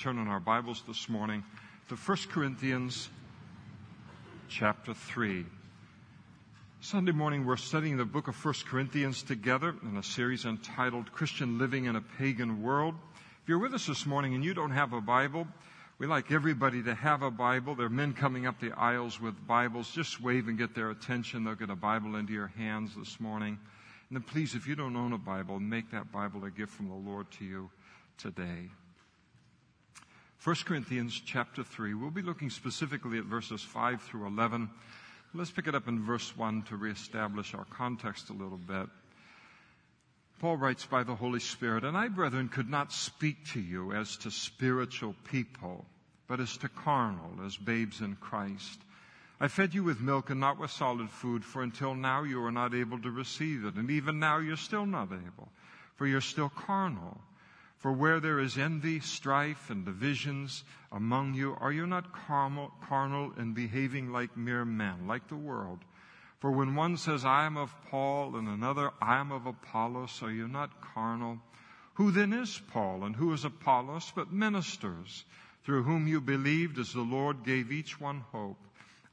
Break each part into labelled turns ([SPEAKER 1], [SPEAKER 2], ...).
[SPEAKER 1] turn in our Bibles this morning to 1 Corinthians chapter 3. Sunday morning, we're studying the book of 1 Corinthians together in a series entitled Christian Living in a Pagan World. If you're with us this morning and you don't have a Bible, we like everybody to have a Bible. There are men coming up the aisles with Bibles. Just wave and get their attention. They'll get a Bible into your hands this morning. And then please, if you don't own a Bible, make that Bible a gift from the Lord to you today. 1 Corinthians chapter 3. We'll be looking specifically at verses 5 through 11. Let's pick it up in verse 1 to reestablish our context a little bit. Paul writes by the Holy Spirit, And I, brethren, could not speak to you as to spiritual people, but as to carnal, as babes in Christ. I fed you with milk and not with solid food, for until now you were not able to receive it, and even now you're still not able, for you're still carnal. For where there is envy, strife, and divisions among you, are you not carnal, and behaving like mere men, like the world? For when one says, I am of Paul, and another, I am of Apollos, are you not carnal? Who then is Paul, and who is Apollos, but ministers, through whom you believed as the Lord gave each one hope?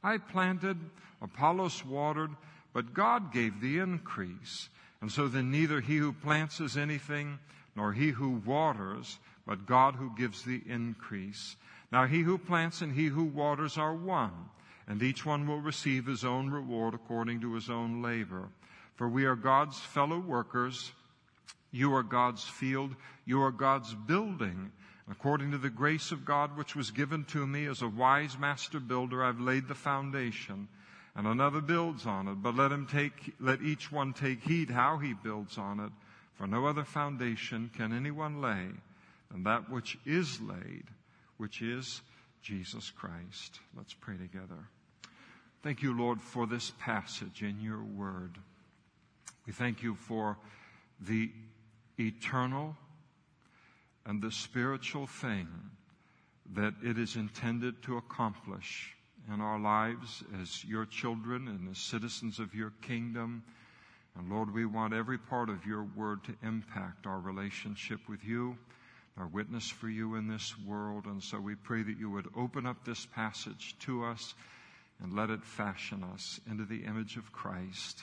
[SPEAKER 1] I planted, Apollos watered, but God gave the increase. And so then neither he who plants is anything, nor he who waters, but God who gives the increase. Now he who plants and he who waters are one, and each one will receive his own reward according to his own labor. For we are God's fellow workers. You are God's field. You are God's building. According to the grace of God which was given to me as a wise master builder, I've laid the foundation, and another builds on it. But let him take, let each one take heed how he builds on it. For no other foundation can anyone lay than that which is laid, which is Jesus Christ. Let's pray together. Thank you, Lord, for this passage in your word. We thank you for the eternal and the spiritual thing that it is intended to accomplish in our lives as your children and as citizens of your kingdom. And Lord, we want every part of your word to impact our relationship with you, our witness for you in this world. And so we pray that you would open up this passage to us and let it fashion us into the image of Christ.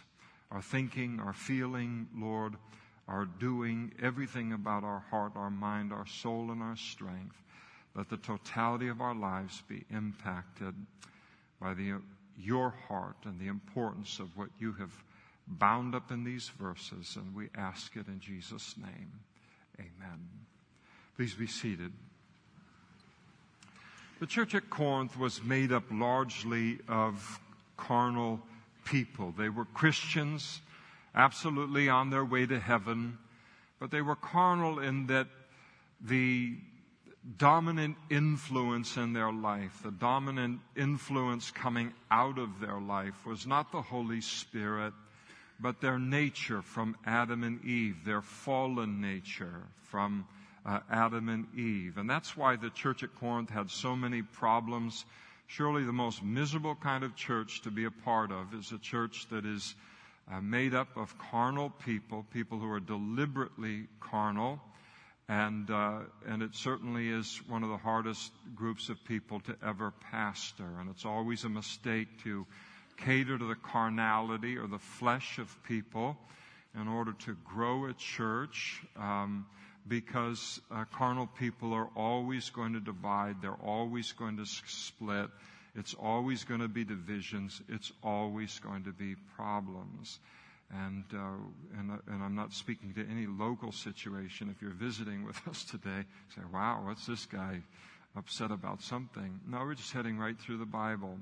[SPEAKER 1] Our thinking, our feeling, Lord, our doing, everything about our heart, our mind, our soul, and our strength. Let the totality of our lives be impacted by the, your heart and the importance of what you have bound up in these verses. And we ask it in Jesus' name. Amen. Please be seated. The church at Corinth was made up largely of carnal people. They were Christians absolutely on their way to heaven, but they were carnal in that the dominant influence in their life, the dominant influence coming out of their life was not the Holy Spirit, but their nature from Adam and Eve, their fallen nature from uh, Adam and Eve. And that's why the church at Corinth had so many problems. Surely the most miserable kind of church to be a part of is a church that is uh, made up of carnal people, people who are deliberately carnal. And, uh, and it certainly is one of the hardest groups of people to ever pastor. And it's always a mistake to cater to the carnality or the flesh of people in order to grow a church. Um, because uh, carnal people are always going to divide, they're always going to split, it's always going to be divisions. It's always going to be problems. And, uh, and, uh, and I'm not speaking to any local situation. If you're visiting with us today, say, wow, what's this guy upset about something? No, we're just heading right through the Bible.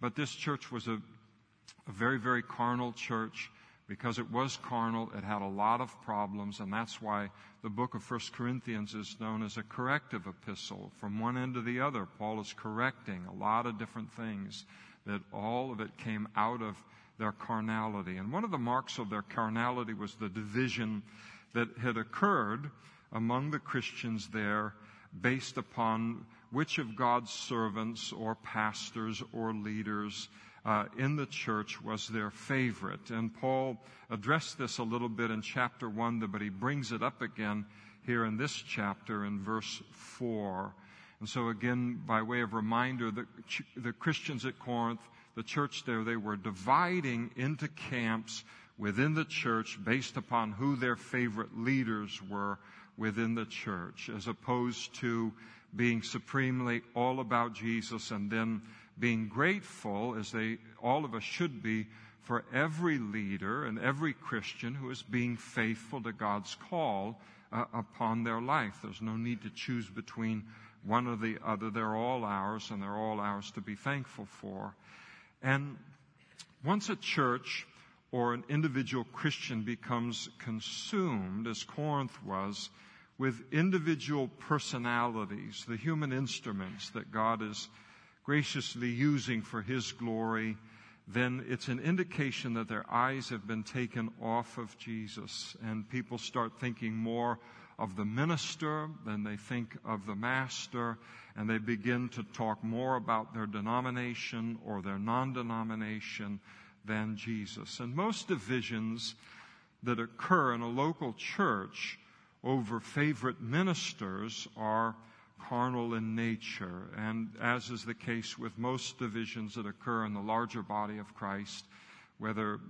[SPEAKER 1] But this church was a, a very, very carnal church because it was carnal, it had a lot of problems, and that's why the book of 1 Corinthians is known as a corrective epistle. From one end to the other, Paul is correcting a lot of different things that all of it came out of their carnality. And one of the marks of their carnality was the division that had occurred among the Christians there based upon which of God's servants or pastors or leaders uh, in the church was their favorite. And Paul addressed this a little bit in chapter 1, but he brings it up again here in this chapter in verse 4. And so, again, by way of reminder, the, the Christians at Corinth, the church there, they were dividing into camps within the church based upon who their favorite leaders were within the church, as opposed to being supremely all about Jesus and then being grateful, as they, all of us should be, for every leader and every Christian who is being faithful to God's call uh, upon their life. There's no need to choose between one or the other. They're all ours and they're all ours to be thankful for. And once a church or an individual Christian becomes consumed, as Corinth was, with individual personalities, the human instruments that God is graciously using for His glory, then it's an indication that their eyes have been taken off of Jesus and people start thinking more of the minister than they think of the master, and they begin to talk more about their denomination or their non denomination than Jesus. And most divisions that occur in a local church over favorite ministers are carnal in nature. And as is the case with most divisions that occur in the larger body of Christ, whether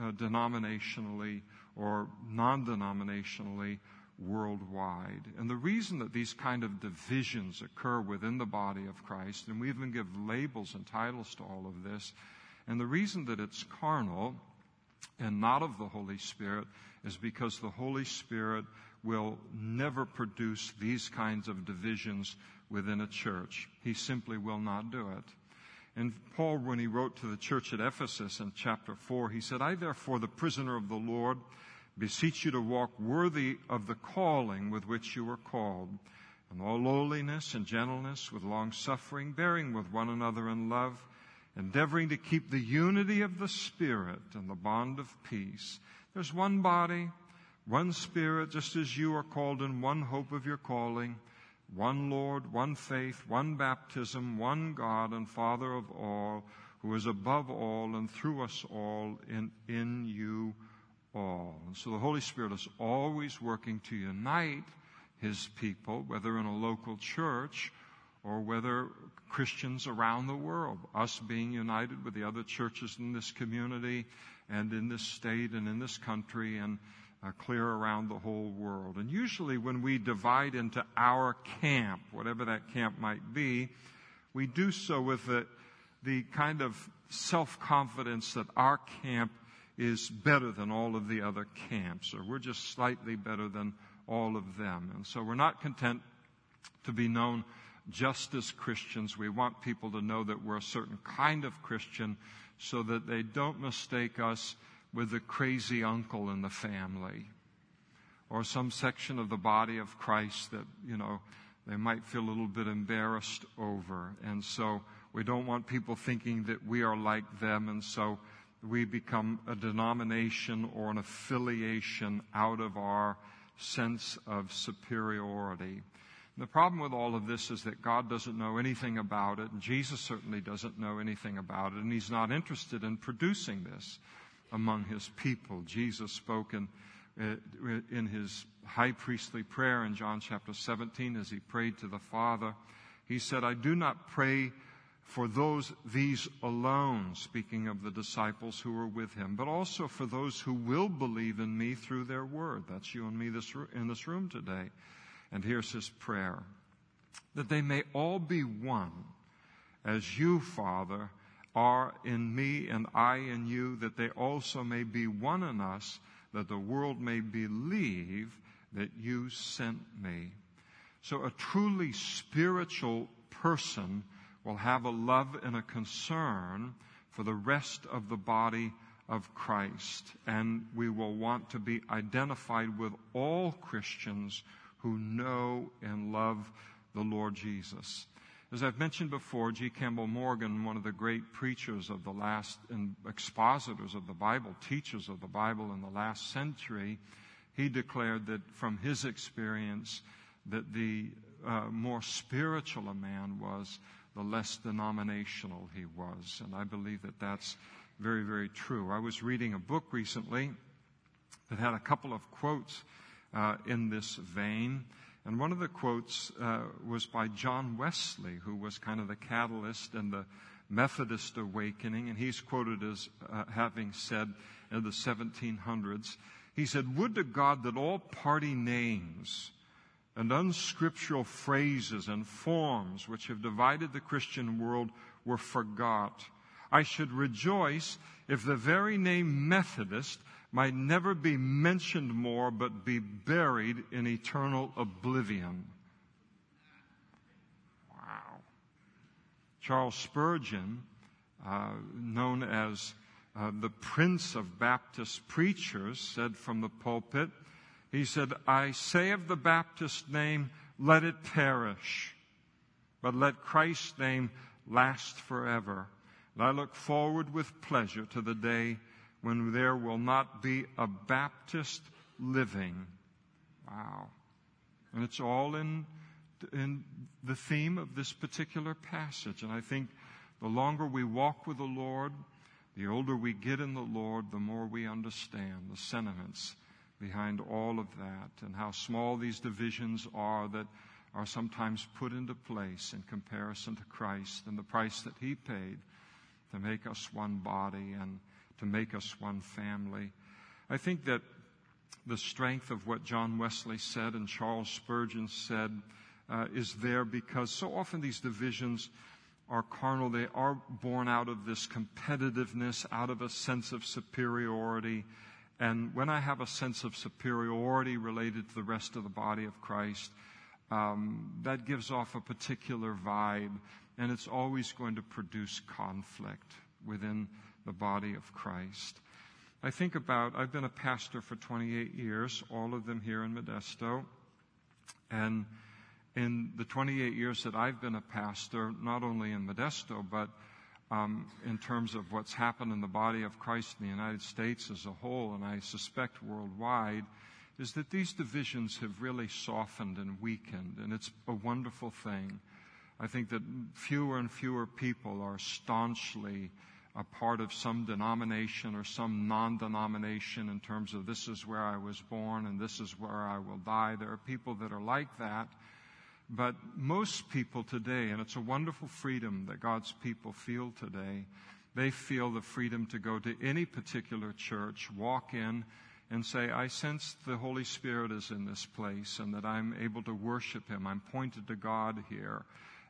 [SPEAKER 1] uh, denominationally or non denominationally, worldwide. And the reason that these kind of divisions occur within the body of Christ, and we even give labels and titles to all of this, and the reason that it's carnal and not of the Holy Spirit is because the Holy Spirit will never produce these kinds of divisions within a church. He simply will not do it. And Paul, when he wrote to the church at Ephesus in chapter 4, he said, I therefore, the prisoner of the Lord, beseech you to walk worthy of the calling with which you were called, in all lowliness and gentleness, with long suffering, bearing with one another in love, endeavoring to keep the unity of the Spirit and the bond of peace. There's one body, one Spirit, just as you are called in one hope of your calling, one Lord, one faith, one baptism, one God and Father of all, who is above all and through us all in, in you all. And so the Holy Spirit is always working to unite His people, whether in a local church or whether Christians around the world, us being united with the other churches in this community and in this state and in this country and uh, clear around the whole world. And usually when we divide into our camp, whatever that camp might be, we do so with the, the kind of self-confidence that our camp is better than all of the other camps, or we're just slightly better than all of them. And so we're not content to be known just as Christians. We want people to know that we're a certain kind of Christian so that they don't mistake us with the crazy uncle in the family or some section of the body of Christ that, you know, they might feel a little bit embarrassed over. And so we don't want people thinking that we are like them. And so we become a denomination or an affiliation out of our sense of superiority. And the problem with all of this is that God doesn't know anything about it, and Jesus certainly doesn't know anything about it, and He's not interested in producing this among His people. Jesus spoke in, uh, in His high priestly prayer in John chapter 17 as He prayed to the Father. He said, I do not pray for those, these alone, speaking of the disciples who were with him, but also for those who will believe in me through their word. That's you and me this, in this room today. And here's his prayer. That they may all be one, as you, Father, are in me and I in you, that they also may be one in us, that the world may believe that you sent me. So a truly spiritual person will have a love and a concern for the rest of the body of Christ. And we will want to be identified with all Christians who know and love the Lord Jesus. As I've mentioned before, G. Campbell Morgan, one of the great preachers of the last and expositors of the Bible, teachers of the Bible in the last century, he declared that from his experience that the uh, more spiritual a man was, the less denominational he was. And I believe that that's very, very true. I was reading a book recently that had a couple of quotes uh, in this vein. And one of the quotes uh, was by John Wesley, who was kind of the catalyst in the Methodist awakening. And he's quoted as uh, having said in the 1700s, he said, Would to God that all party names and unscriptural phrases and forms which have divided the Christian world were forgot. I should rejoice if the very name Methodist might never be mentioned more, but be buried in eternal oblivion. Wow. Charles Spurgeon, uh, known as uh, the Prince of Baptist Preachers, said from the pulpit, he said, I say of the Baptist name, let it perish, but let Christ's name last forever. And I look forward with pleasure to the day when there will not be a Baptist living. Wow. And it's all in, in the theme of this particular passage. And I think the longer we walk with the Lord, the older we get in the Lord, the more we understand the sentiments behind all of that and how small these divisions are that are sometimes put into place in comparison to Christ and the price that He paid to make us one body and to make us one family. I think that the strength of what John Wesley said and Charles Spurgeon said uh, is there because so often these divisions are carnal. They are born out of this competitiveness, out of a sense of superiority. And when I have a sense of superiority related to the rest of the body of Christ, um, that gives off a particular vibe, and it's always going to produce conflict within the body of Christ. I think about, I've been a pastor for 28 years, all of them here in Modesto. And in the 28 years that I've been a pastor, not only in Modesto, but um, in terms of what's happened in the body of Christ in the United States as a whole, and I suspect worldwide, is that these divisions have really softened and weakened, and it's a wonderful thing. I think that fewer and fewer people are staunchly a part of some denomination or some non denomination in terms of this is where I was born and this is where I will die. There are people that are like that. But most people today, and it's a wonderful freedom that God's people feel today, they feel the freedom to go to any particular church, walk in, and say, I sense the Holy Spirit is in this place and that I'm able to worship Him. I'm pointed to God here.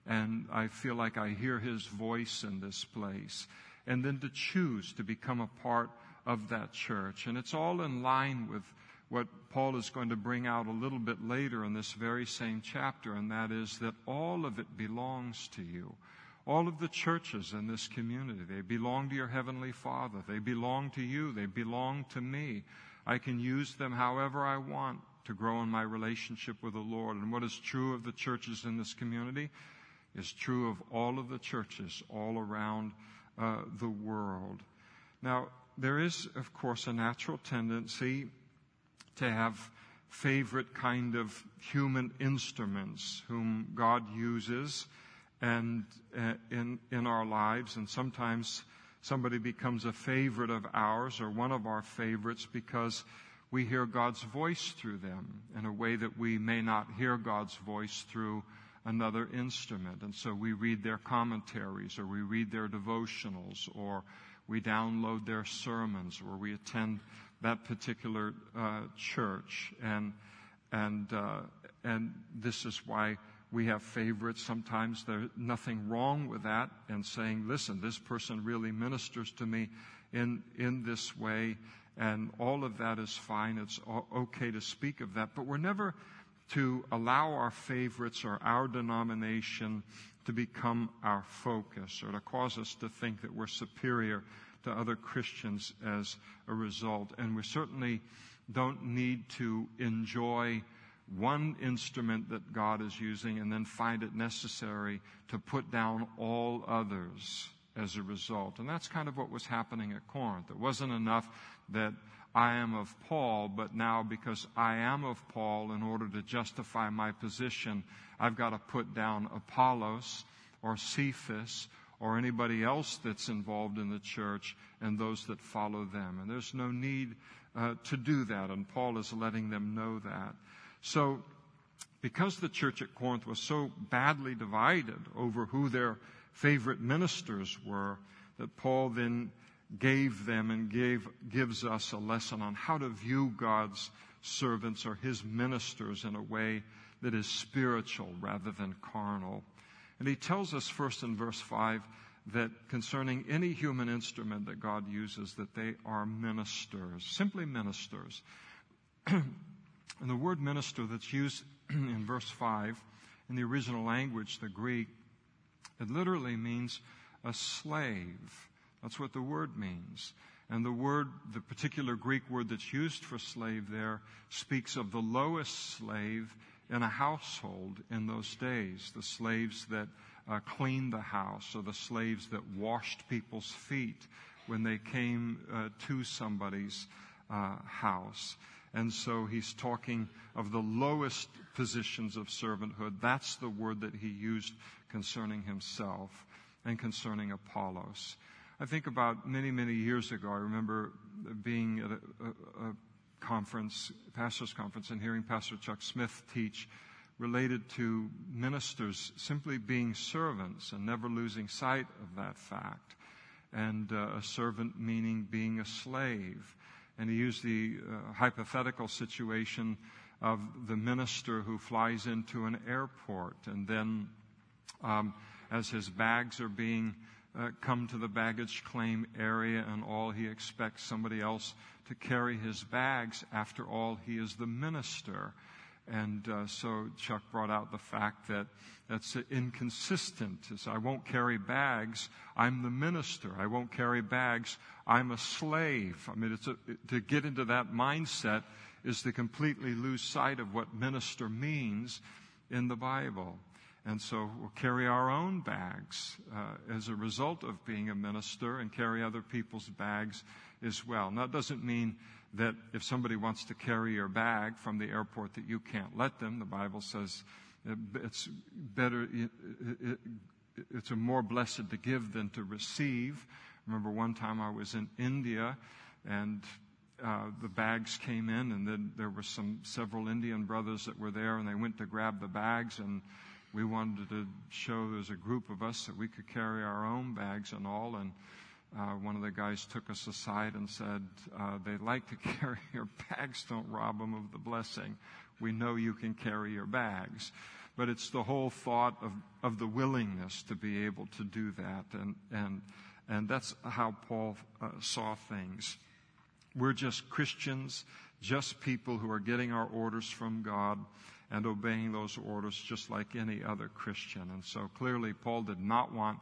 [SPEAKER 1] And I feel like I hear His voice in this place and then to choose to become a part of that church. And it's all in line with what Paul is going to bring out a little bit later in this very same chapter, and that is that all of it belongs to you. All of the churches in this community, they belong to your Heavenly Father. They belong to you. They belong to me. I can use them however I want to grow in my relationship with the Lord. And what is true of the churches in this community is true of all of the churches all around uh, the world. Now, there is, of course, a natural tendency to have favorite kind of human instruments whom God uses and uh, in in our lives and sometimes somebody becomes a favorite of ours or one of our favorites because we hear God's voice through them in a way that we may not hear God's voice through another instrument. And so we read their commentaries or we read their devotionals or we download their sermons or we attend that particular uh, church. And, and, uh, and this is why we have favorites. Sometimes there's nothing wrong with that and saying, listen, this person really ministers to me in, in this way. And all of that is fine. It's okay to speak of that. But we're never to allow our favorites or our denomination to become our focus or to cause us to think that we're superior to other Christians as a result. And we certainly don't need to enjoy one instrument that God is using and then find it necessary to put down all others as a result. And that's kind of what was happening at Corinth. It wasn't enough that I am of Paul, but now because I am of Paul, in order to justify my position, I've got to put down Apollos or Cephas or anybody else that's involved in the church and those that follow them. And there's no need uh, to do that, and Paul is letting them know that. So because the church at Corinth was so badly divided over who their favorite ministers were, that Paul then gave them and gave, gives us a lesson on how to view God's servants or his ministers in a way that is spiritual rather than carnal. And he tells us first in verse 5 that concerning any human instrument that God uses, that they are ministers, simply ministers. and the word minister that's used in verse 5, in the original language, the Greek, it literally means a slave. That's what the word means. And the word, the particular Greek word that's used for slave there, speaks of the lowest slave in a household in those days. The slaves that uh, cleaned the house, or the slaves that washed people's feet when they came uh, to somebody's uh, house. And so he's talking of the lowest positions of servanthood. That's the word that he used concerning himself and concerning Apollos. I think about many, many years ago, I remember being at a, a, a conference, pastor's conference, and hearing Pastor Chuck Smith teach related to ministers simply being servants and never losing sight of that fact. And uh, a servant meaning being a slave and he used the uh, hypothetical situation of the minister who flies into an airport and then um, as his bags are being uh, come to the baggage claim area and all he expects somebody else to carry his bags after all he is the minister and uh, so Chuck brought out the fact that that's inconsistent. Is I won't carry bags. I'm the minister. I won't carry bags. I'm a slave. I mean, it's a, to get into that mindset is to completely lose sight of what minister means in the Bible. And so we'll carry our own bags uh, as a result of being a minister and carry other people's bags as well. Now, it doesn't mean that if somebody wants to carry your bag from the airport that you can't let them. The Bible says it's better, it's a more blessed to give than to receive. remember one time I was in India and uh, the bags came in and then there were some several Indian brothers that were there and they went to grab the bags and we wanted to show there's a group of us that we could carry our own bags and all and uh, one of the guys took us aside and said, uh, They like to carry your bags, don't rob them of the blessing. We know you can carry your bags. But it's the whole thought of, of the willingness to be able to do that. And, and, and that's how Paul uh, saw things. We're just Christians, just people who are getting our orders from God and obeying those orders just like any other Christian. And so clearly, Paul did not want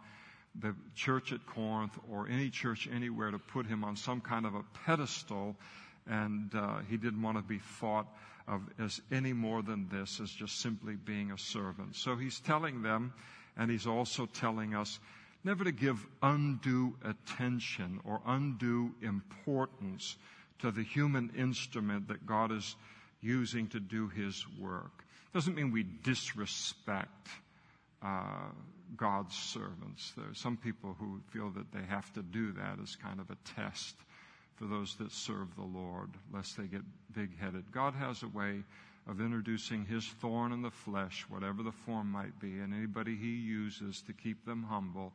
[SPEAKER 1] the church at Corinth or any church anywhere to put him on some kind of a pedestal, and uh, he didn't want to be thought of as any more than this, as just simply being a servant. So he's telling them, and he's also telling us, never to give undue attention or undue importance to the human instrument that God is using to do his work. Doesn't mean we disrespect uh, God's servants. There are some people who feel that they have to do that as kind of a test for those that serve the Lord, lest they get big headed. God has a way of introducing his thorn in the flesh, whatever the form might be, and anybody he uses to keep them humble.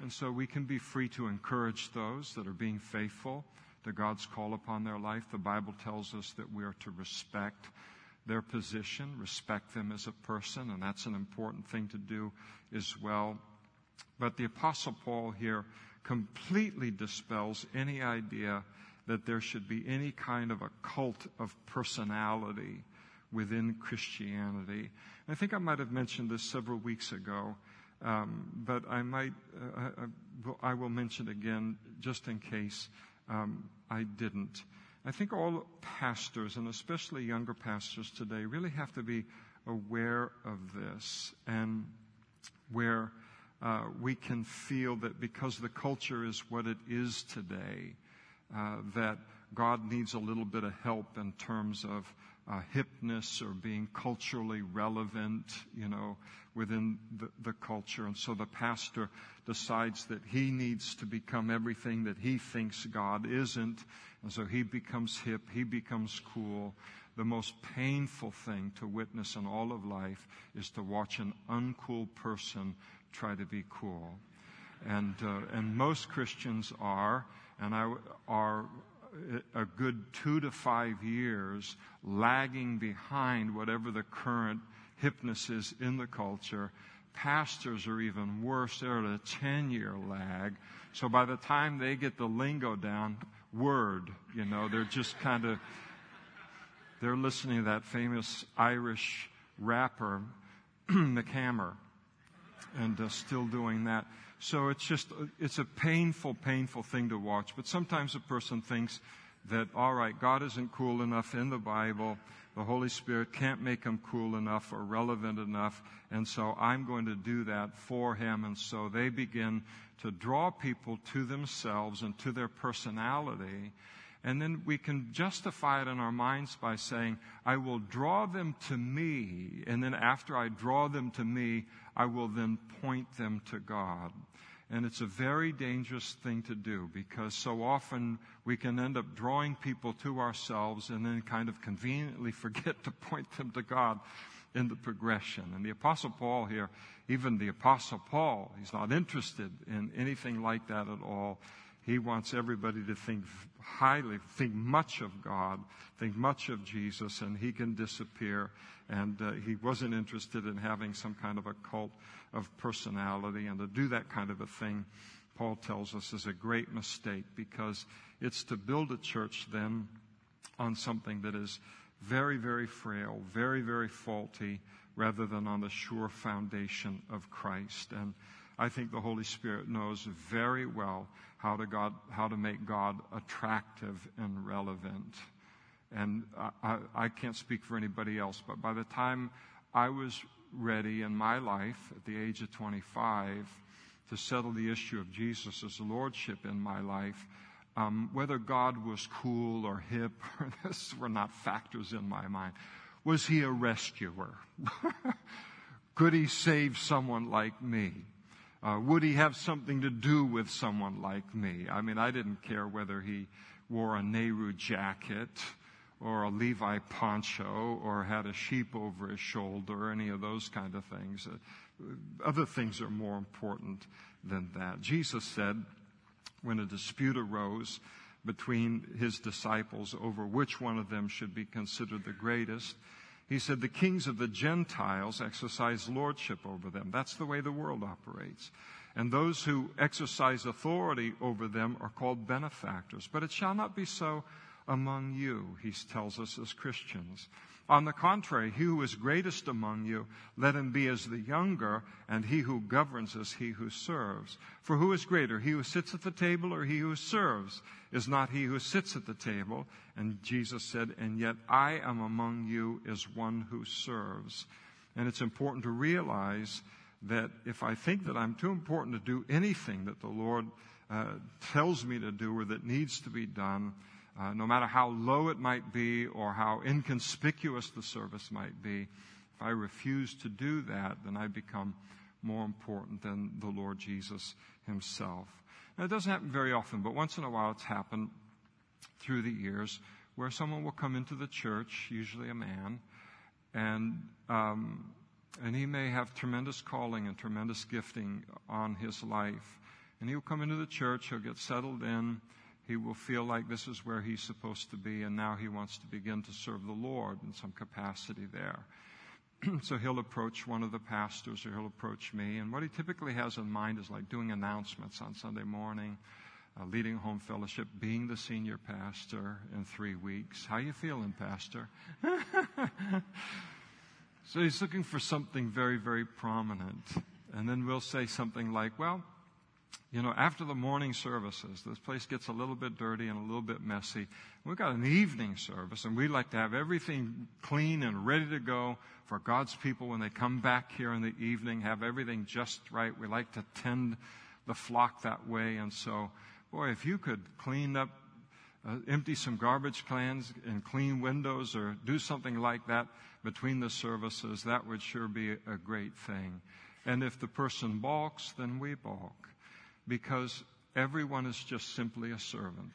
[SPEAKER 1] And so we can be free to encourage those that are being faithful to God's call upon their life. The Bible tells us that we are to respect their position, respect them as a person, and that's an important thing to do as well. But the Apostle Paul here completely dispels any idea that there should be any kind of a cult of personality within Christianity. I think I might have mentioned this several weeks ago, um, but I might, uh, I, I, will mention again just in case um, I didn't. I think all pastors, and especially younger pastors today, really have to be aware of this and where uh, we can feel that because the culture is what it is today, uh, that God needs a little bit of help in terms of uh, hipness or being culturally relevant, you know, within the, the culture. And so the pastor decides that he needs to become everything that he thinks God isn't. And so he becomes hip, he becomes cool. the most painful thing to witness in all of life is to watch an uncool person try to be cool. And, uh, and most Christians are, and I, are a good two to five years lagging behind whatever the current hipness is in the culture. Pastors are even worse. They're at a 10 year lag. So by the time they get the lingo down, word, you know, they're just kind of, they're listening to that famous Irish rapper, McHammer, and uh, still doing that. So it's just, it's a painful, painful thing to watch. But sometimes a person thinks that, all right, God isn't cool enough in the Bible. The Holy Spirit can't make him cool enough or relevant enough. And so I'm going to do that for him. And so they begin to draw people to themselves and to their personality. And then we can justify it in our minds by saying, I will draw them to me. And then after I draw them to me, I will then point them to God. And it's a very dangerous thing to do because so often we can end up drawing people to ourselves and then kind of conveniently forget to point them to God in the progression. And the Apostle Paul here, even the Apostle Paul, he's not interested in anything like that at all. He wants everybody to think highly, think much of God, think much of Jesus, and he can disappear. And uh, he wasn't interested in having some kind of a cult of personality. And to do that kind of a thing, Paul tells us, is a great mistake because it's to build a church then on something that is very, very frail, very, very faulty, rather than on the sure foundation of Christ. And I think the Holy Spirit knows very well how to, God, how to make God attractive and relevant. And I, I can't speak for anybody else, but by the time I was ready in my life at the age of 25 to settle the issue of Jesus' lordship in my life, um, whether God was cool or hip, or this were not factors in my mind. Was he a rescuer? Could he save someone like me? Uh, would he have something to do with someone like me? I mean, I didn't care whether he wore a Nehru jacket or a Levi poncho or had a sheep over his shoulder any of those kind of things. Uh, other things are more important than that. Jesus said when a dispute arose between his disciples over which one of them should be considered the greatest, he said, The kings of the Gentiles exercise lordship over them. That's the way the world operates. And those who exercise authority over them are called benefactors. But it shall not be so among you, he tells us as Christians. On the contrary, he who is greatest among you, let him be as the younger, and he who governs as he who serves. For who is greater, he who sits at the table or he who serves? Is not he who sits at the table? And Jesus said, And yet I am among you as one who serves. And it's important to realize that if I think that I'm too important to do anything that the Lord uh, tells me to do or that needs to be done, uh, no matter how low it might be or how inconspicuous the service might be, if I refuse to do that, then I become more important than the Lord Jesus himself. Now, it doesn't happen very often, but once in a while it's happened through the years where someone will come into the church, usually a man, and, um, and he may have tremendous calling and tremendous gifting on his life. And he'll come into the church, he'll get settled in, he will feel like this is where he's supposed to be, and now he wants to begin to serve the Lord in some capacity there. so he'll approach one of the pastors or he'll approach me, and what he typically has in mind is like doing announcements on Sunday morning, uh, leading home fellowship, being the senior pastor in three weeks. How you feeling, pastor? so he's looking for something very, very prominent. And then we'll say something like, well, you know, after the morning services, this place gets a little bit dirty and a little bit messy. We've got an evening service, and we like to have everything clean and ready to go for God's people when they come back here in the evening, have everything just right. We like to tend the flock that way. And so, boy, if you could clean up, uh, empty some garbage cans and clean windows or do something like that between the services, that would sure be a great thing. And if the person balks, then we balk because everyone is just simply a servant.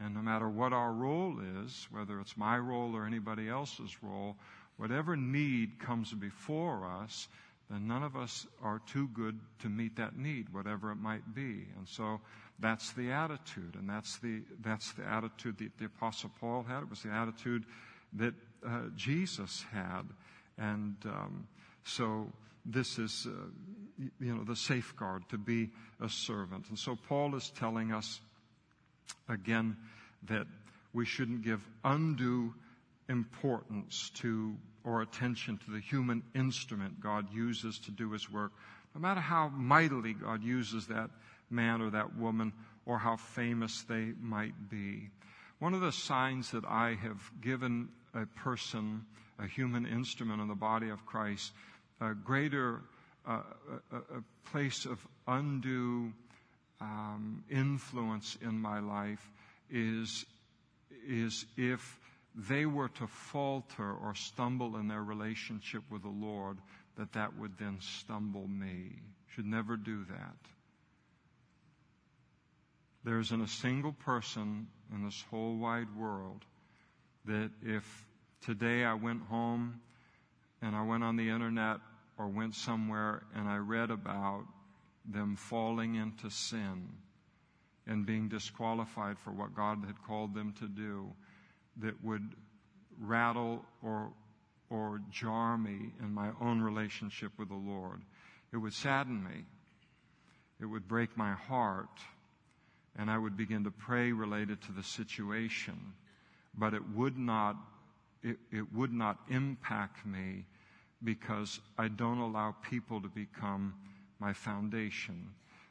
[SPEAKER 1] And no matter what our role is, whether it's my role or anybody else's role, whatever need comes before us, then none of us are too good to meet that need, whatever it might be. And so that's the attitude, and that's the, that's the attitude that the Apostle Paul had. It was the attitude that uh, Jesus had. And um, so this is, uh, you know, the safeguard to be a servant. And so Paul is telling us again that we shouldn't give undue importance to or attention to the human instrument God uses to do his work, no matter how mightily God uses that man or that woman or how famous they might be. One of the signs that I have given a person, a human instrument in the body of Christ, a greater uh, a, a, place of undue um, influence in my life is, is if they were to falter or stumble in their relationship with the Lord, that that would then stumble me. Should never do that. There isn't a single person in this whole wide world that if today I went home and I went on the internet or went somewhere and I read about them falling into sin and being disqualified for what God had called them to do, that would rattle or, or jar me in my own relationship with the Lord. It would sadden me. It would break my heart. And I would begin to pray related to the situation. But it would not, it, it would not impact me because I don't allow people to become my foundation.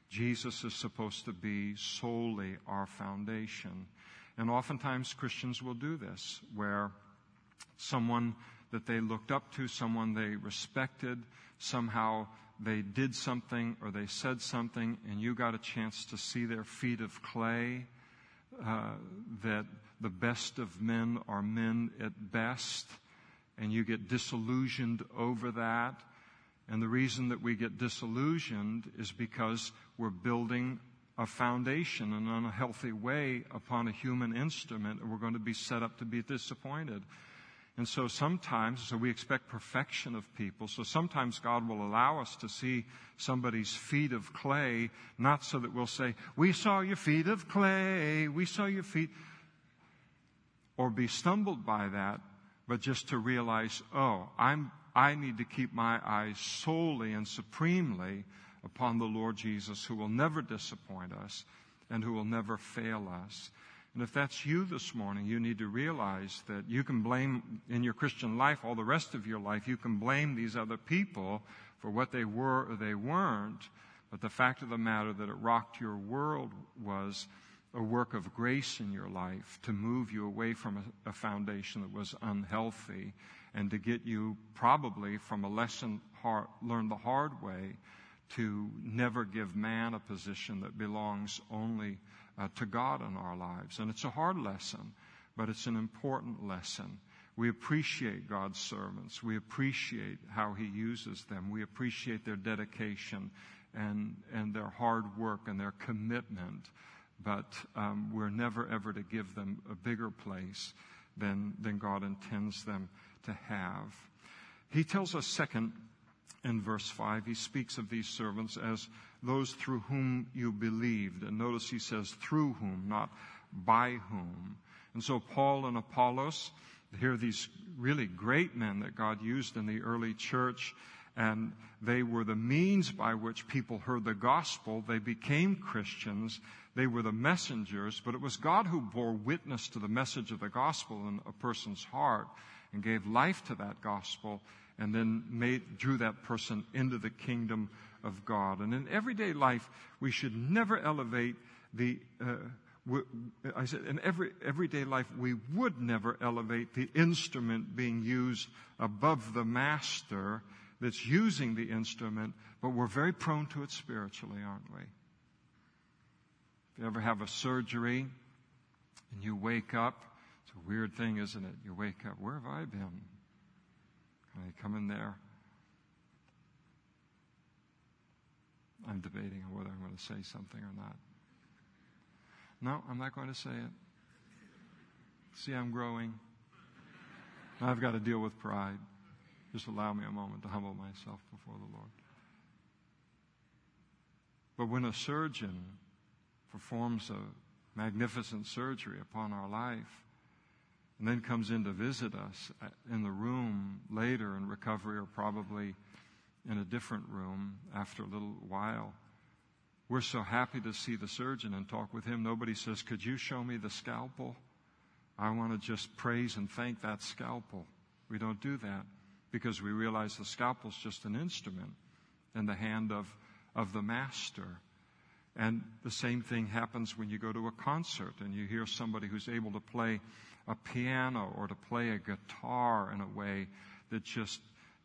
[SPEAKER 1] Jesus is supposed to be solely our foundation. And oftentimes Christians will do this, where someone that they looked up to, someone they respected, somehow they did something or they said something, and you got a chance to see their feet of clay, uh, that the best of men are men at best, and you get disillusioned over that. And the reason that we get disillusioned is because we're building a foundation in an unhealthy way upon a human instrument, and we're going to be set up to be disappointed. And so sometimes, so we expect perfection of people. So sometimes God will allow us to see somebody's feet of clay, not so that we'll say, we saw your feet of clay, we saw your feet, or be stumbled by that, but just to realize, oh, I'm, I need to keep my eyes solely and supremely upon the Lord Jesus, who will never disappoint us and who will never fail us. And if that's you this morning, you need to realize that you can blame in your Christian life, all the rest of your life, you can blame these other people for what they were or they weren't. But the fact of the matter that it rocked your world was a work of grace in your life to move you away from a, a foundation that was unhealthy and to get you probably from a lesson hard, learned the hard way to never give man a position that belongs only uh, to God in our lives. And it's a hard lesson, but it's an important lesson. We appreciate God's servants. We appreciate how He uses them. We appreciate their dedication and, and their hard work and their commitment. But um, we're never ever to give them a bigger place than, than God intends them to have. He tells us, second, in verse 5, he speaks of these servants as those through whom you believed. And notice he says through whom, not by whom. And so Paul and Apollos, here are these really great men that God used in the early church, and they were the means by which people heard the gospel. They became Christians. They were the messengers, but it was God who bore witness to the message of the gospel in a person's heart and gave life to that gospel and then made, drew that person into the kingdom of God. And in everyday life, we should never elevate the, uh, I said, in every, everyday life, we would never elevate the instrument being used above the master that's using the instrument, but we're very prone to it spiritually, aren't we? If you ever have a surgery and you wake up, it's a weird thing, isn't it? You wake up, where have I been? Can I come in there? I'm debating on whether I'm going to say something or not. No, I'm not going to say it. See, I'm growing. I've got to deal with pride. Just allow me a moment to humble myself before the Lord. But when a surgeon performs a magnificent surgery upon our life and then comes in to visit us in the room later in recovery or probably in a different room after a little while, we're so happy to see the surgeon and talk with him. Nobody says, Could you show me the scalpel? I want to just praise and thank that scalpel. We don't do that because we realize the scalpel is just an instrument in the hand of, of the master. And the same thing happens when you go to a concert and you hear somebody who's able to play a piano or to play a guitar in a way that just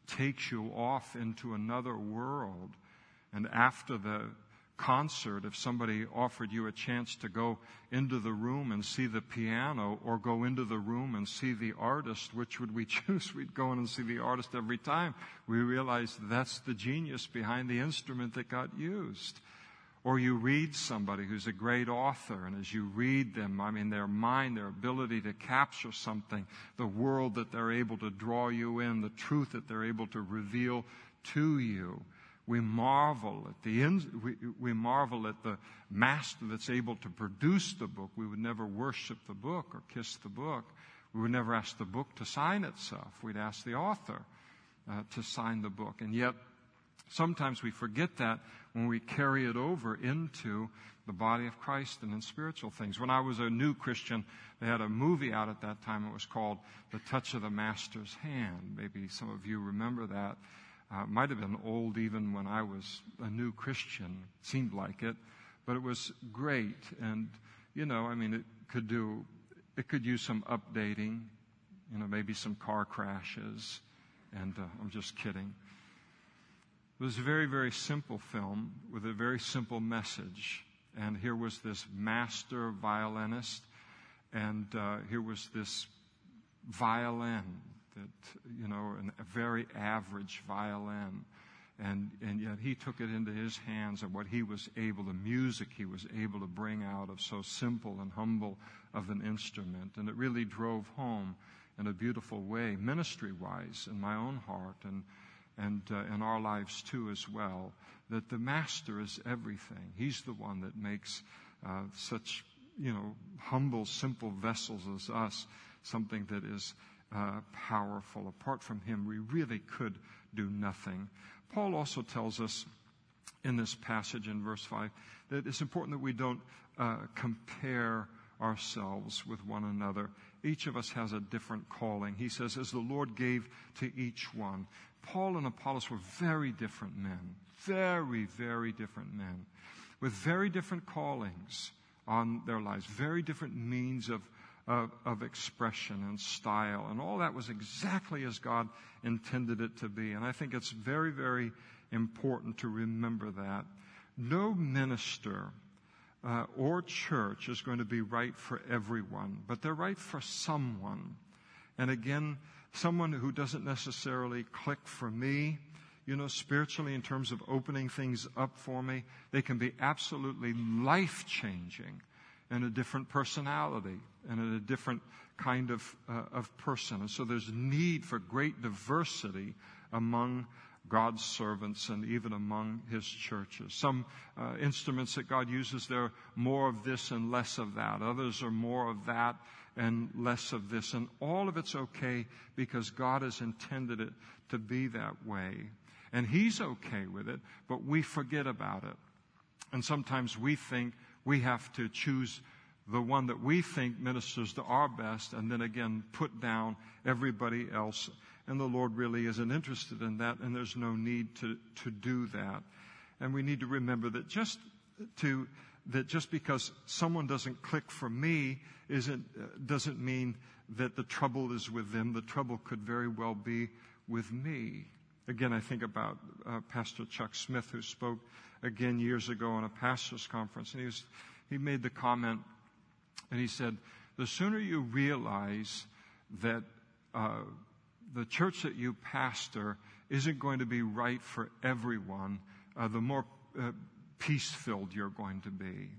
[SPEAKER 1] takes you off into another world. And after the concert, if somebody offered you a chance to go into the room and see the piano or go into the room and see the artist, which would we choose? We'd go in and see the artist every time. We realized that's the genius behind the instrument that got used. Or you read somebody who's a great author, and as you read them, I mean, their mind, their ability to capture something, the world that they're able to draw you in, the truth that they're able to reveal to you we marvel at the we, we marvel at the master that's able to produce the book. We would never worship the book or kiss the book. We would never ask the book to sign itself. We'd ask the author uh, to sign the book. And yet, sometimes we forget that when we carry it over into the body of Christ and in spiritual things. When I was a new Christian, they had a movie out at that time. It was called The Touch of the Master's Hand. Maybe some of you remember that. Uh, might have been old even when I was a new Christian, seemed like it, but it was great. And, you know, I mean, it could do, it could use some updating, you know, maybe some car crashes. And uh, I'm just kidding. It was a very, very simple film with a very simple message. And here was this master violinist, and uh, here was this violin that, you know, an, a very average violin. And, and yet he took it into his hands and what he was able, the music he was able to bring out of so simple and humble of an instrument. And it really drove home in a beautiful way, ministry wise, in my own heart and, and uh, in our lives too as well, that the master is everything. He's the one that makes uh, such, you know, humble, simple vessels as us something that is uh, powerful. Apart from him, we really could do nothing. Paul also tells us in this passage in verse 5 that it's important that we don't uh, compare ourselves with one another. Each of us has a different calling. He says, as the Lord gave to each one. Paul and Apollos were very different men, very, very different men, with very different callings on their lives, very different means of of, of expression and style. And all that was exactly as God intended it to be. And I think it's very, very important to remember that. No minister uh, or church is going to be right for everyone, but they're right for someone. And again, someone who doesn't necessarily click for me, you know, spiritually in terms of opening things up for me, they can be absolutely life changing and a different personality and a different kind of, uh, of person. And so there's need for great diversity among God's servants and even among His churches. Some uh, instruments that God uses, there are more of this and less of that. Others are more of that and less of this. And all of it's okay because God has intended it to be that way. And He's okay with it, but we forget about it. And sometimes we think we have to choose the one that we think ministers to our best and then again put down everybody else. And the Lord really isn't interested in that, and there's no need to, to do that. And we need to remember that just to that just because someone doesn't click for me isn't doesn't mean that the trouble is with them. The trouble could very well be with me. Again, I think about uh, Pastor Chuck Smith, who spoke again years ago on a pastors' conference, and he was he made the comment, and he said, "The sooner you realize that uh, the church that you pastor isn't going to be right for everyone, uh, the more uh, peace-filled you're going to be."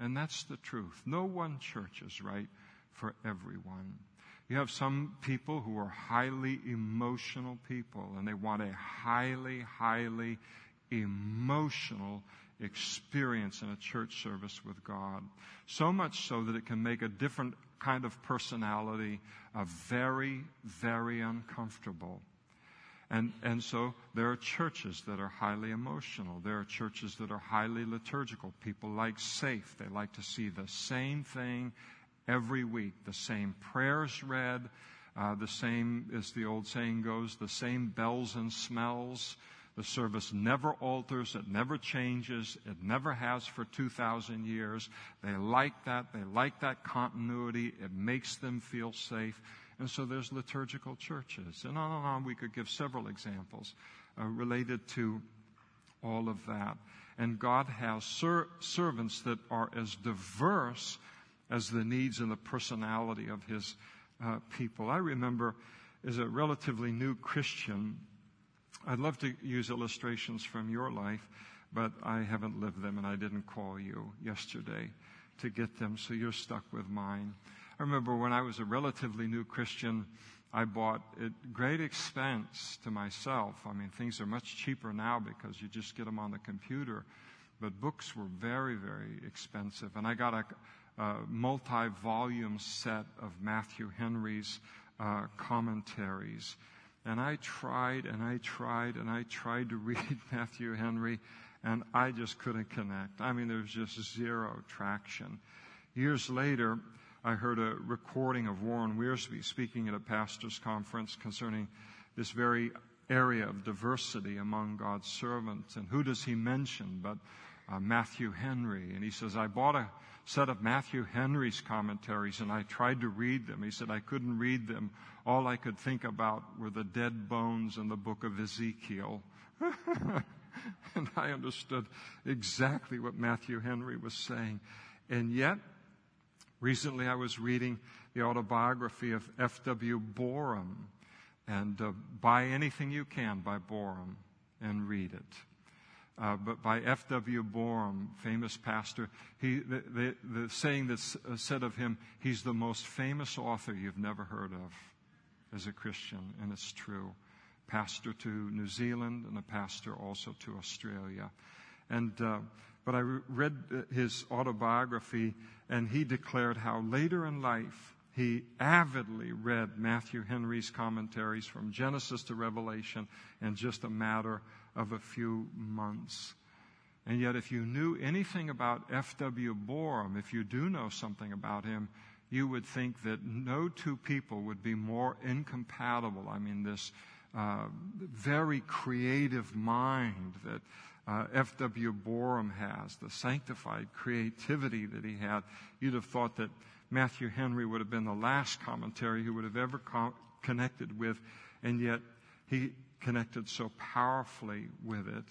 [SPEAKER 1] And that's the truth. No one church is right for everyone. You have some people who are highly emotional people and they want a highly, highly emotional experience in a church service with God. So much so that it can make a different kind of personality uh, very, very uncomfortable. And, and so there are churches that are highly emotional. There are churches that are highly liturgical. People like safe. They like to see the same thing every week, the same prayers read, uh, the same, as the old saying goes, the same bells and smells. The service never alters, it never changes, it never has for 2,000 years. They like that, they like that continuity, it makes them feel safe. And so there's liturgical churches. And on and on, we could give several examples uh, related to all of that. And God has ser- servants that are as diverse as the needs and the personality of His uh, people. I remember as a relatively new Christian, I'd love to use illustrations from your life, but I haven't lived them and I didn't call you yesterday to get them, so you're stuck with mine. I remember when I was a relatively new Christian, I bought at great expense to myself. I mean, things are much cheaper now because you just get them on the computer. But books were very, very expensive. And I got a, a multi volume set of Matthew Henry's uh, commentaries. And I tried and I tried and I tried to read Matthew Henry, and I just couldn't connect. I mean, there was just zero traction. Years later, I heard a recording of Warren Wiersbe speaking at a pastor's conference concerning this very area of diversity among God's servants. And who does he mention but uh, Matthew Henry? And he says, I bought a set of Matthew Henry's commentaries and I tried to read them. He said, I couldn't read them. All I could think about were the dead bones in the book of Ezekiel. and I understood exactly what Matthew Henry was saying. And yet, Recently, I was reading the autobiography of F.W. Boreham, and uh, buy anything you can by Boreham and read it. Uh, but by F.W. Boreham, famous pastor, he, the, the, the saying that's uh, said of him, he's the most famous author you've never heard of as a Christian, and it's true. Pastor to New Zealand and a pastor also to Australia. And uh, but I read uh, his autobiography, and he declared how later in life he avidly read Matthew Henry's commentaries from Genesis to Revelation in just a matter of a few months. And yet, if you knew anything about F.W. Boreham, if you do know something about him, you would think that no two people would be more incompatible. I mean, this uh, very creative mind that uh, F.W. Boreham has, the sanctified creativity that he had, you'd have thought that Matthew Henry would have been the last commentary he would have ever co- connected with, and yet he connected so powerfully with it.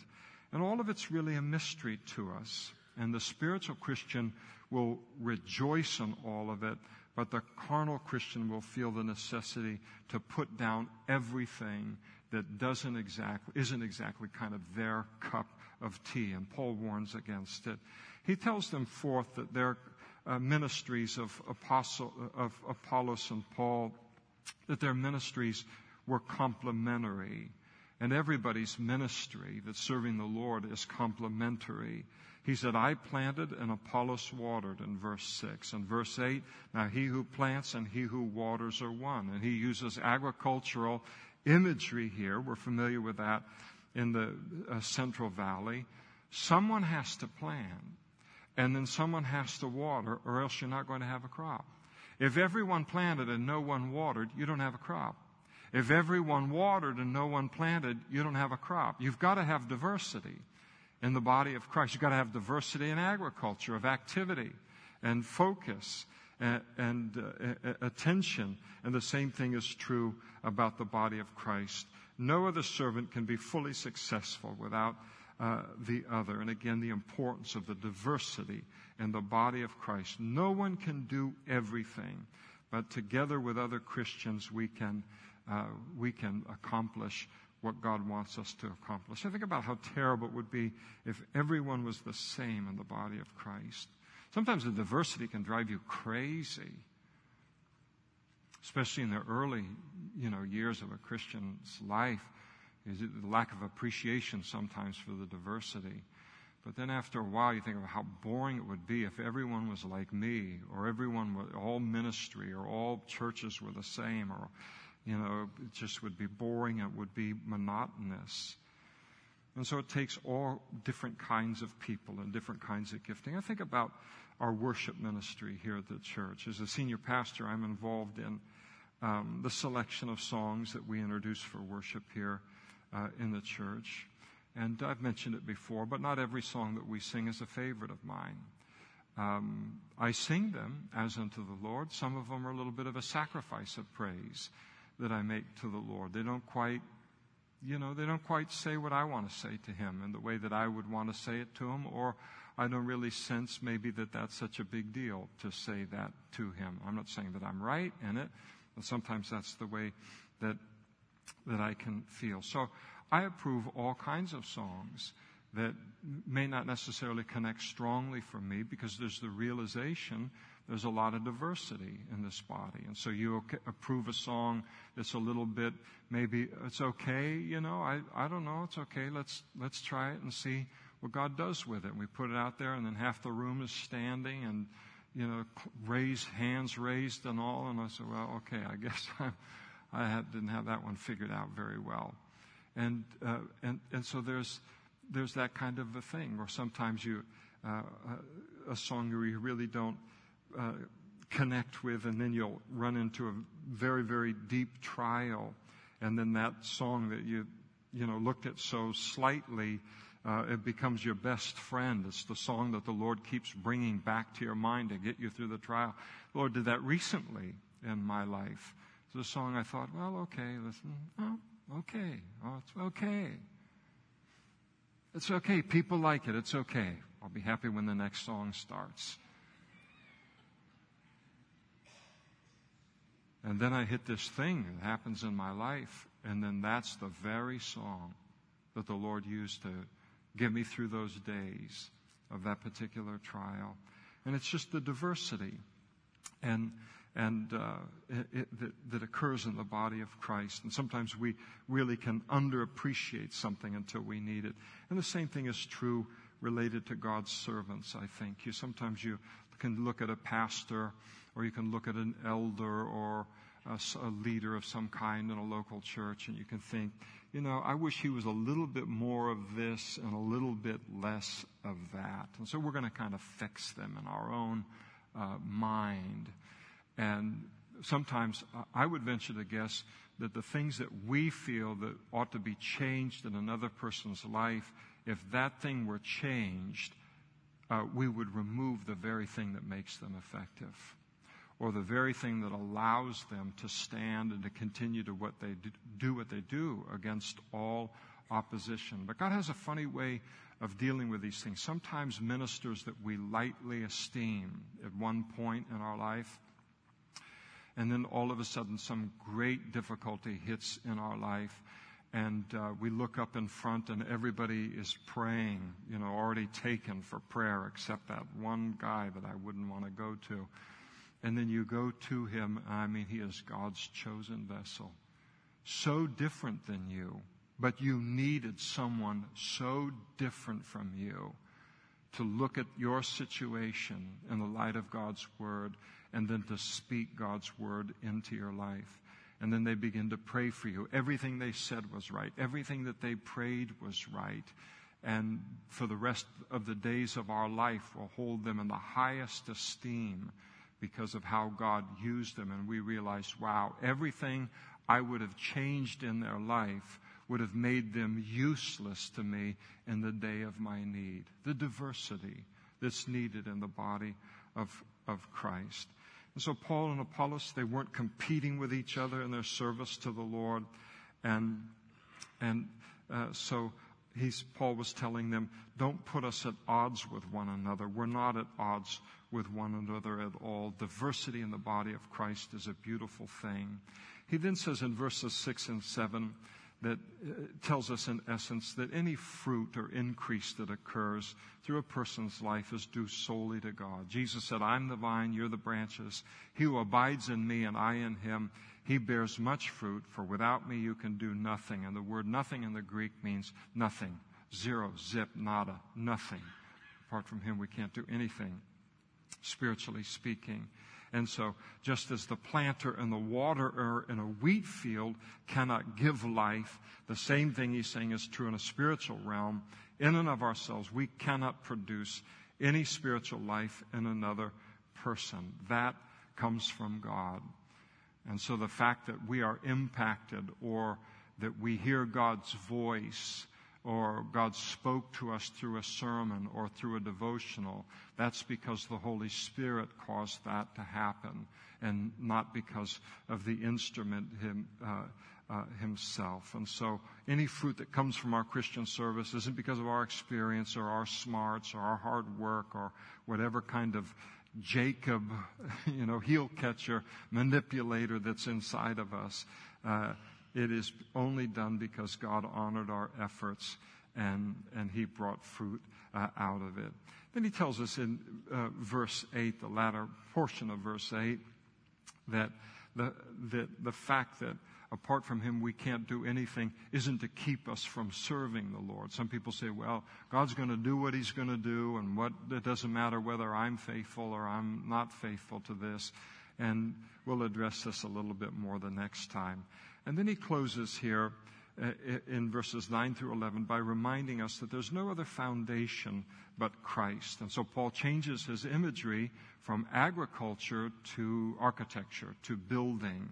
[SPEAKER 1] And all of it's really a mystery to us. And the spiritual Christian will rejoice in all of it, but the carnal Christian will feel the necessity to put down everything that doesn't exactly, isn't exactly kind of their cup of tea, and Paul warns against it. He tells them forth that their uh, ministries of, Apostle, of Apollos and Paul, that their ministries were complementary. And everybody's ministry that's serving the Lord is complementary. He said, I planted and Apollos watered in verse 6. And verse 8, now he who plants and he who waters are one. And he uses agricultural imagery here. We're familiar with that in the uh, Central Valley. Someone has to plant, and then someone has to water, or else you're not going to have a crop. If everyone planted and no one watered, you don't have a crop. If everyone watered and no one planted, you don't have a crop. You've got to have diversity in the body of Christ. You've got to have diversity in agriculture, of activity and focus and, and uh, attention. And the same thing is true about the body of Christ. No other servant can be fully successful without uh, the other. And again, the importance of the diversity in the body of Christ. No one can do everything, but together with other Christians, we can, uh, we can accomplish what God wants us to accomplish. I think about how terrible it would be if everyone was the same in the body of Christ. Sometimes the diversity can drive you crazy. especially in the early, you know, years of a Christian's life, is the lack of appreciation sometimes for the diversity. But then after a while, you think of how boring it would be if everyone was like me, or everyone, all ministry, or all churches were the same, or, you know, it just would be boring, it would be monotonous. And so it takes all different kinds of people and different kinds of gifting. I think about our worship ministry here at the church. As a senior pastor, I'm involved in um, the selection of songs that we introduce for worship here uh, in the church. And I've mentioned it before, but not every song that we sing is a favorite of mine. Um, I sing them as unto the Lord. Some of them are a little bit of a sacrifice of praise that I make to the Lord. They don't quite, you know, they don't quite say what I want to say to Him in the way that I would want to say it to Him, or I don't really sense maybe that that's such a big deal to say that to Him. I'm not saying that I'm right in it, but sometimes that's the way that that I can feel. So I approve all kinds of songs that may not necessarily connect strongly for me because there's the realization there's a lot of diversity in this body. And so you approve a song that's a little bit, maybe it's okay, you know, I, I don't know, it's okay, let's, let's try it and see what God does with it. And we put it out there and then half the room is standing and, you know, raised, hands raised and all. And I said, well, okay, I guess I'm, I had, didn't have that one figured out very well. And, uh, and, and so there's, there's that kind of a thing, or sometimes you, uh, a song where you really don't uh, connect with, and then you'll run into a very, very deep trial, and then that song that you, you know, looked at so slightly, uh, it becomes your best friend. It's the song that the Lord keeps bringing back to your mind to get you through the trial. The Lord did that recently in my life. It's a song I thought, well, okay, listen, oh, okay, oh, it's okay. It's okay. People like it. It's okay. I'll be happy when the next song starts. And then I hit this thing that happens in my life, and then that's the very song that the Lord used to get me through those days of that particular trial. And it's just the diversity. And and uh, it, it, that, that, occurs in the body of Christ. And sometimes we really can underappreciate something until we need it. And the same thing is true related to God's servants, I think. You sometimes you can look at a pastor or you can look at an elder or a, a leader of some kind in a local church and you can think, you know, I wish he was a little bit more of this and a little bit less of that. And so we're going to kind of fix them in our own uh, mind. And sometimes I would venture to guess that the things that we feel that ought to be changed in another person's life, if that thing were changed, uh, we would remove the very thing that makes them effective or the very thing that allows them to stand and to continue to what they do, do what they do against all opposition. But God has a funny way of dealing with these things. Sometimes ministers that we lightly esteem at one point in our life and then all of a sudden some great difficulty hits in our life and uh, we look up in front and everybody is praying, you know, already taken for prayer except that one guy that I wouldn't want to go to. And then you go to him, I mean, he is God's chosen vessel. So different than you, but you needed someone so different from you to look at your situation in the light of God's Word and then to speak God's Word into your life. And then they begin to pray for you. Everything they said was right. Everything that they prayed was right. And for the rest of the days of our life, we'll hold them in the highest esteem because of how God used them. And we realize, wow, everything I would have changed in their life would have made them useless to me in the day of my need. The diversity that's needed in the body of, of Christ. And so Paul and Apollos, they weren't competing with each other in their service to the Lord. And, and uh, so he's, Paul was telling them, don't put us at odds with one another. We're not at odds with one another at all. Diversity in the body of Christ is a beautiful thing. He then says in verses 6 and 7, that uh, tells us, in essence, that any fruit or increase that occurs through a person's life is due solely to God. Jesus said, I'm the vine, you're the branches. He who abides in me and I in him, he bears much fruit, for without me you can do nothing. And the word nothing in the Greek means nothing. Zero, zip, nada, nothing. Apart from him, we can't do anything, spiritually speaking. And so, just as the planter and the waterer in a wheat field cannot give life, the same thing he's saying is true in a spiritual realm. In and of ourselves, we cannot produce any spiritual life in another person. That comes from God. And so the fact that we are impacted or that we hear God's voice or God spoke to us through a sermon or through a devotional, that's because the Holy Spirit caused that to happen and not because of the instrument him, uh, uh, himself. And so any fruit that comes from our Christian service isn't because of our experience or our smarts or our hard work or whatever kind of Jacob, you know, heel catcher, manipulator that's inside of us. Uh, it is only done because God honored our efforts and, and He brought fruit uh, out of it. Then He tells us in uh, verse 8, the latter portion of verse 8, that the, the, the fact that apart from Him we can't do anything isn't to keep us from serving the Lord. Some people say, well, God's going to do what He's going to do, and what, it doesn't matter whether I'm faithful or I'm not faithful to this. And we'll address this a little bit more the next time. And then he closes here uh, in verses 9 through 11 by reminding us that there's no other foundation but Christ. And so Paul changes his imagery from agriculture to architecture, to building.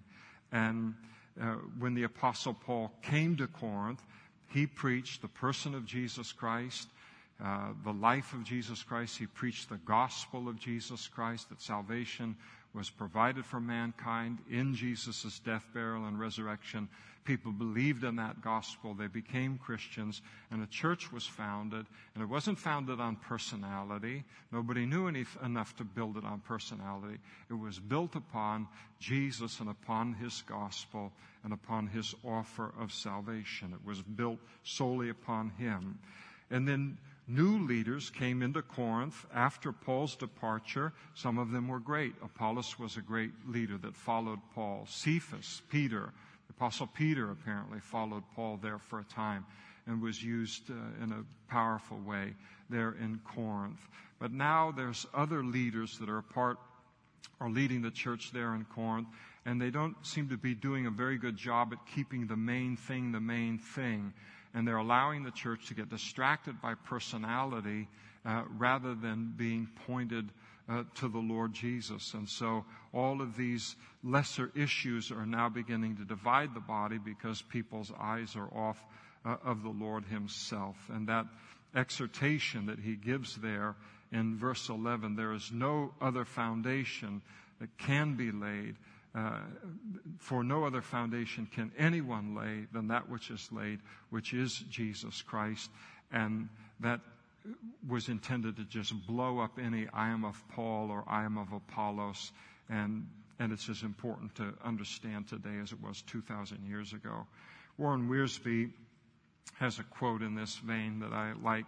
[SPEAKER 1] And uh, when the Apostle Paul came to Corinth, he preached the person of Jesus Christ, uh, the life of Jesus Christ. He preached the gospel of Jesus Christ, that salvation was provided for mankind in Jesus' death, burial, and resurrection. People believed in that gospel. They became Christians, and a church was founded. And it wasn't founded on personality. Nobody knew enough to build it on personality. It was built upon Jesus and upon his gospel and upon his offer of salvation. It was built solely upon him. And then New leaders came into Corinth after Paul's departure. Some of them were great. Apollos was a great leader that followed Paul. Cephas, Peter, the Apostle Peter apparently followed Paul there for a time and was used uh, in a powerful way there in Corinth. But now there's other leaders that are a part are leading the church there in Corinth, and they don't seem to be doing a very good job at keeping the main thing the main thing and they're allowing the church to get distracted by personality uh, rather than being pointed uh, to the Lord Jesus. And so all of these lesser issues are now beginning to divide the body because people's eyes are off uh, of the Lord Himself. And that exhortation that He gives there in verse 11 there is no other foundation that can be laid uh, for no other foundation can anyone lay than that which is laid, which is Jesus Christ. And that was intended to just blow up any I am of Paul or I am of Apollos. And, and it's as important to understand today as it was 2,000 years ago. Warren Wiersbe has a quote in this vein that I like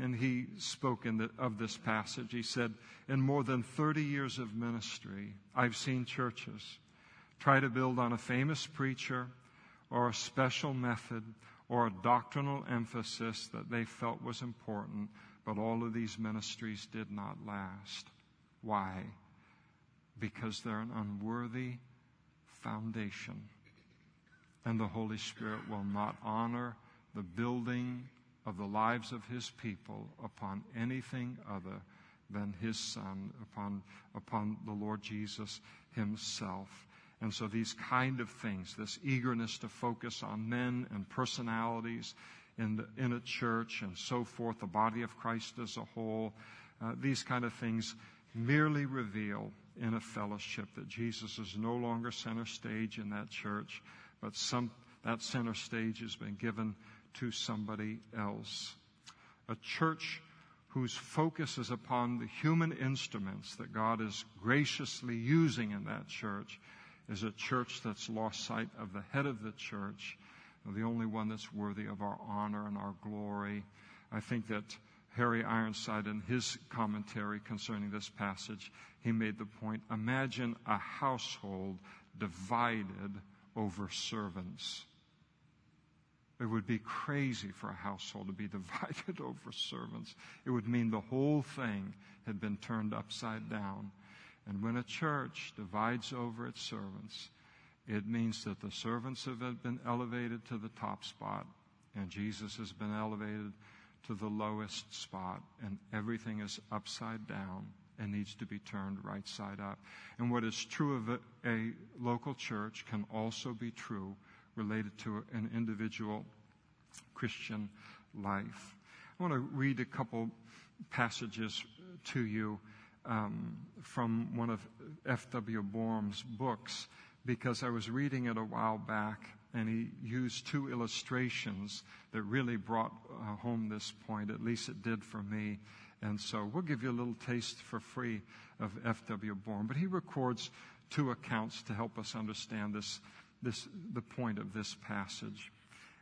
[SPEAKER 1] and he spoke the, of this passage. He said, In more than 30 years of ministry, I've seen churches try to build on a famous preacher or a special method or a doctrinal emphasis that they felt was important, but all of these ministries did not last. Why? Because they're an unworthy foundation. And the Holy Spirit will not honor the building of the lives of his people upon anything other than his son, upon, upon the Lord Jesus himself. And so these kind of things, this eagerness to focus on men and personalities in, the, in a church and so forth, the body of Christ as a whole, uh, these kind of things merely reveal in a fellowship that Jesus is no longer center stage in that church, but some, that center stage has been given to somebody else. A church whose focus is upon the human instruments that God is graciously using in that church is a church that's lost sight of the head of the church, the only one that's worthy of our honor and our glory. I think that Harry Ironside, in his commentary concerning this passage, he made the point imagine a household divided over servants. It would be crazy for a household to be divided over servants. It would mean the whole thing had been turned upside down. And when a church divides over its servants, it means that the servants have been elevated to the top spot, and Jesus has been elevated to the lowest spot, and everything is upside down and needs to be turned right side up. And what is true of a, a local church can also be true related to an individual Christian life. I want to read a couple passages to you um, from one of F.W. Boreham's books because I was reading it a while back and he used two illustrations that really brought uh, home this point. At least it did for me. And so we'll give you a little taste for free of F.W. Boreham. But he records two accounts to help us understand this, this, the point of this passage.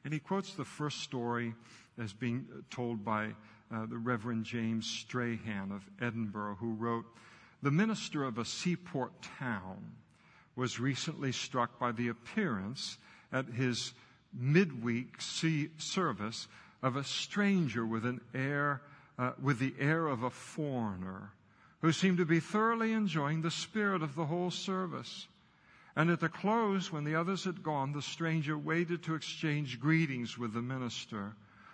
[SPEAKER 1] And he quotes the first story as being told by uh, the Reverend James Strahan of Edinburgh, who wrote, The minister of a seaport town was recently struck by the appearance at his midweek sea service of a stranger with an air, uh, with the air of a foreigner who seemed to be thoroughly enjoying the spirit of the whole service. And at the close, when the others had gone, the stranger waited to exchange greetings with the minister,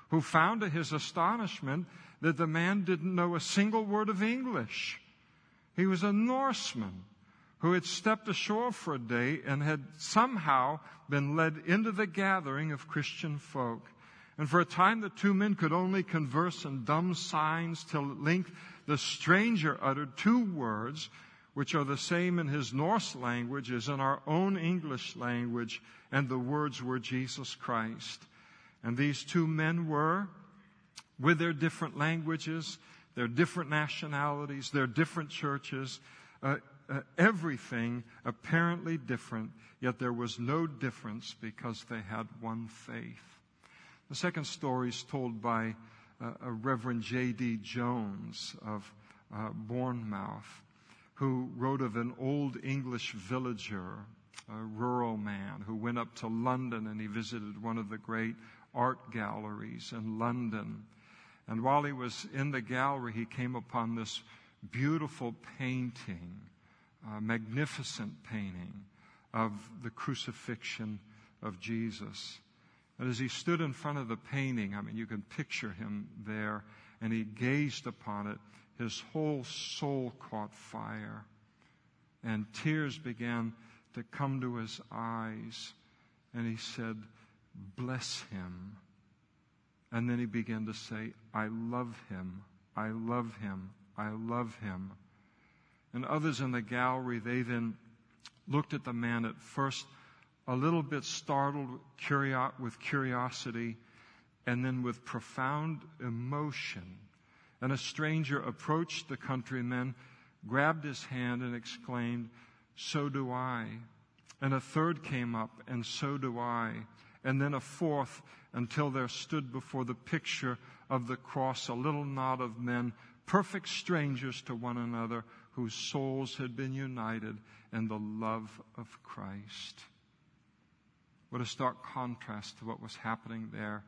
[SPEAKER 1] who found to his astonishment that the man didn't know a single word of English. He was a Norseman who had stepped ashore for a day and had somehow been led into the gathering of Christian folk. And for a time the two men could only converse in dumb signs till at length the stranger uttered two words which are the same in his Norse language as in our own English language, and the words were Jesus Christ. And these two men were, with their different languages, their different nationalities, their different churches, uh, uh, everything apparently different, yet there was no difference because they had one faith. The second story is told by uh, Reverend J.D. Jones of uh, Bournemouth, who wrote of an old English villager, a rural man, who went up to London and he visited one of the great art galleries in London. And while he was in the gallery, he came upon this beautiful painting uh, magnificent painting of the crucifixion of Jesus. And as he stood in front of the painting, I mean, you can picture him there, and he gazed upon it, his whole soul caught fire, and tears began to come to his eyes, and he said, Bless him. And then he began to say, I love him, I love him, I love him and others in the gallery, they then looked at the man at first a little bit startled with curiosity and then with profound emotion. And a stranger approached the countryman, grabbed his hand, and exclaimed, So do I. And a third came up, and so do I. And then a fourth, until there stood before the picture of the cross a little knot of men, perfect strangers to one another, whose souls had been united in the love of Christ. What a stark contrast to what was happening there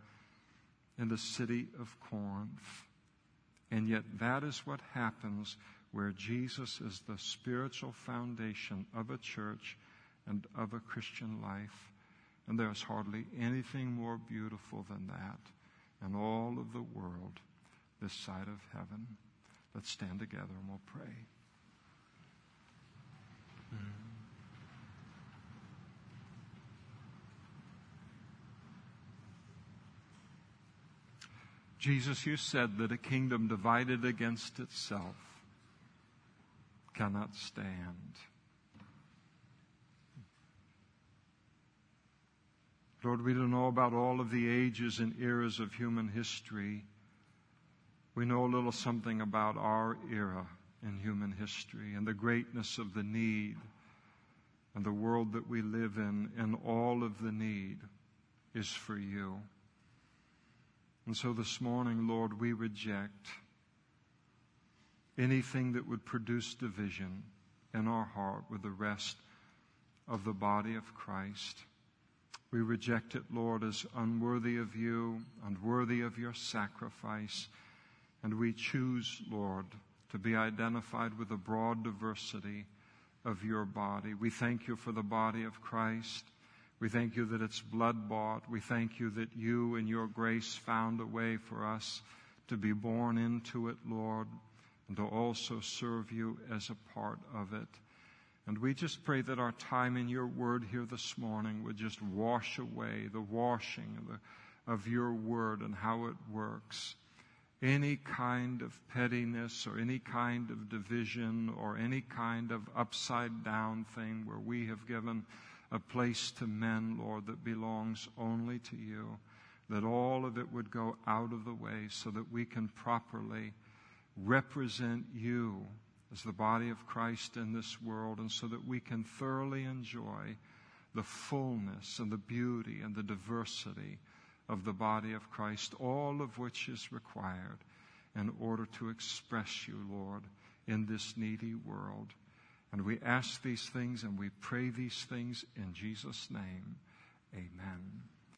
[SPEAKER 1] in the city of Corinth. And yet, that is what happens where Jesus is the spiritual foundation of a church and of a Christian life. And there's hardly anything more beautiful than that in all of the world this side of heaven. Let's stand together and we'll pray. Mm-hmm. Jesus, you said that a kingdom divided against itself cannot stand. Lord, we don't know about all of the ages and eras of human history. We know a little something about our era in human history and the greatness of the need and the world that we live in and all of the need. is for you. And so this morning, Lord, we reject anything that would produce division in our heart with the rest of the body of Christ. We reject it, Lord, as unworthy of you, unworthy of your sacrifice. And we choose, Lord, to be identified with the broad diversity of your body. We thank you for the body of Christ. We thank you that it's blood bought. We thank you that you, and your grace, found a way for us to be born into it, Lord, and to also serve you as a part of it. And we just pray that our time in your word here this morning would just wash away the washing of, the, of your word and how it works. Any kind of pettiness or any kind of division or any kind of upside down thing where we have given a place to men, Lord, that belongs only to you, that all of it would go out of the way so that we can properly represent you as the body of Christ in this world, and so that we can thoroughly enjoy the fullness and the beauty and the diversity of the body of Christ, all of which is required in order to express you, Lord, in this needy world. And we ask these things and we pray these things in Jesus' name. Amen.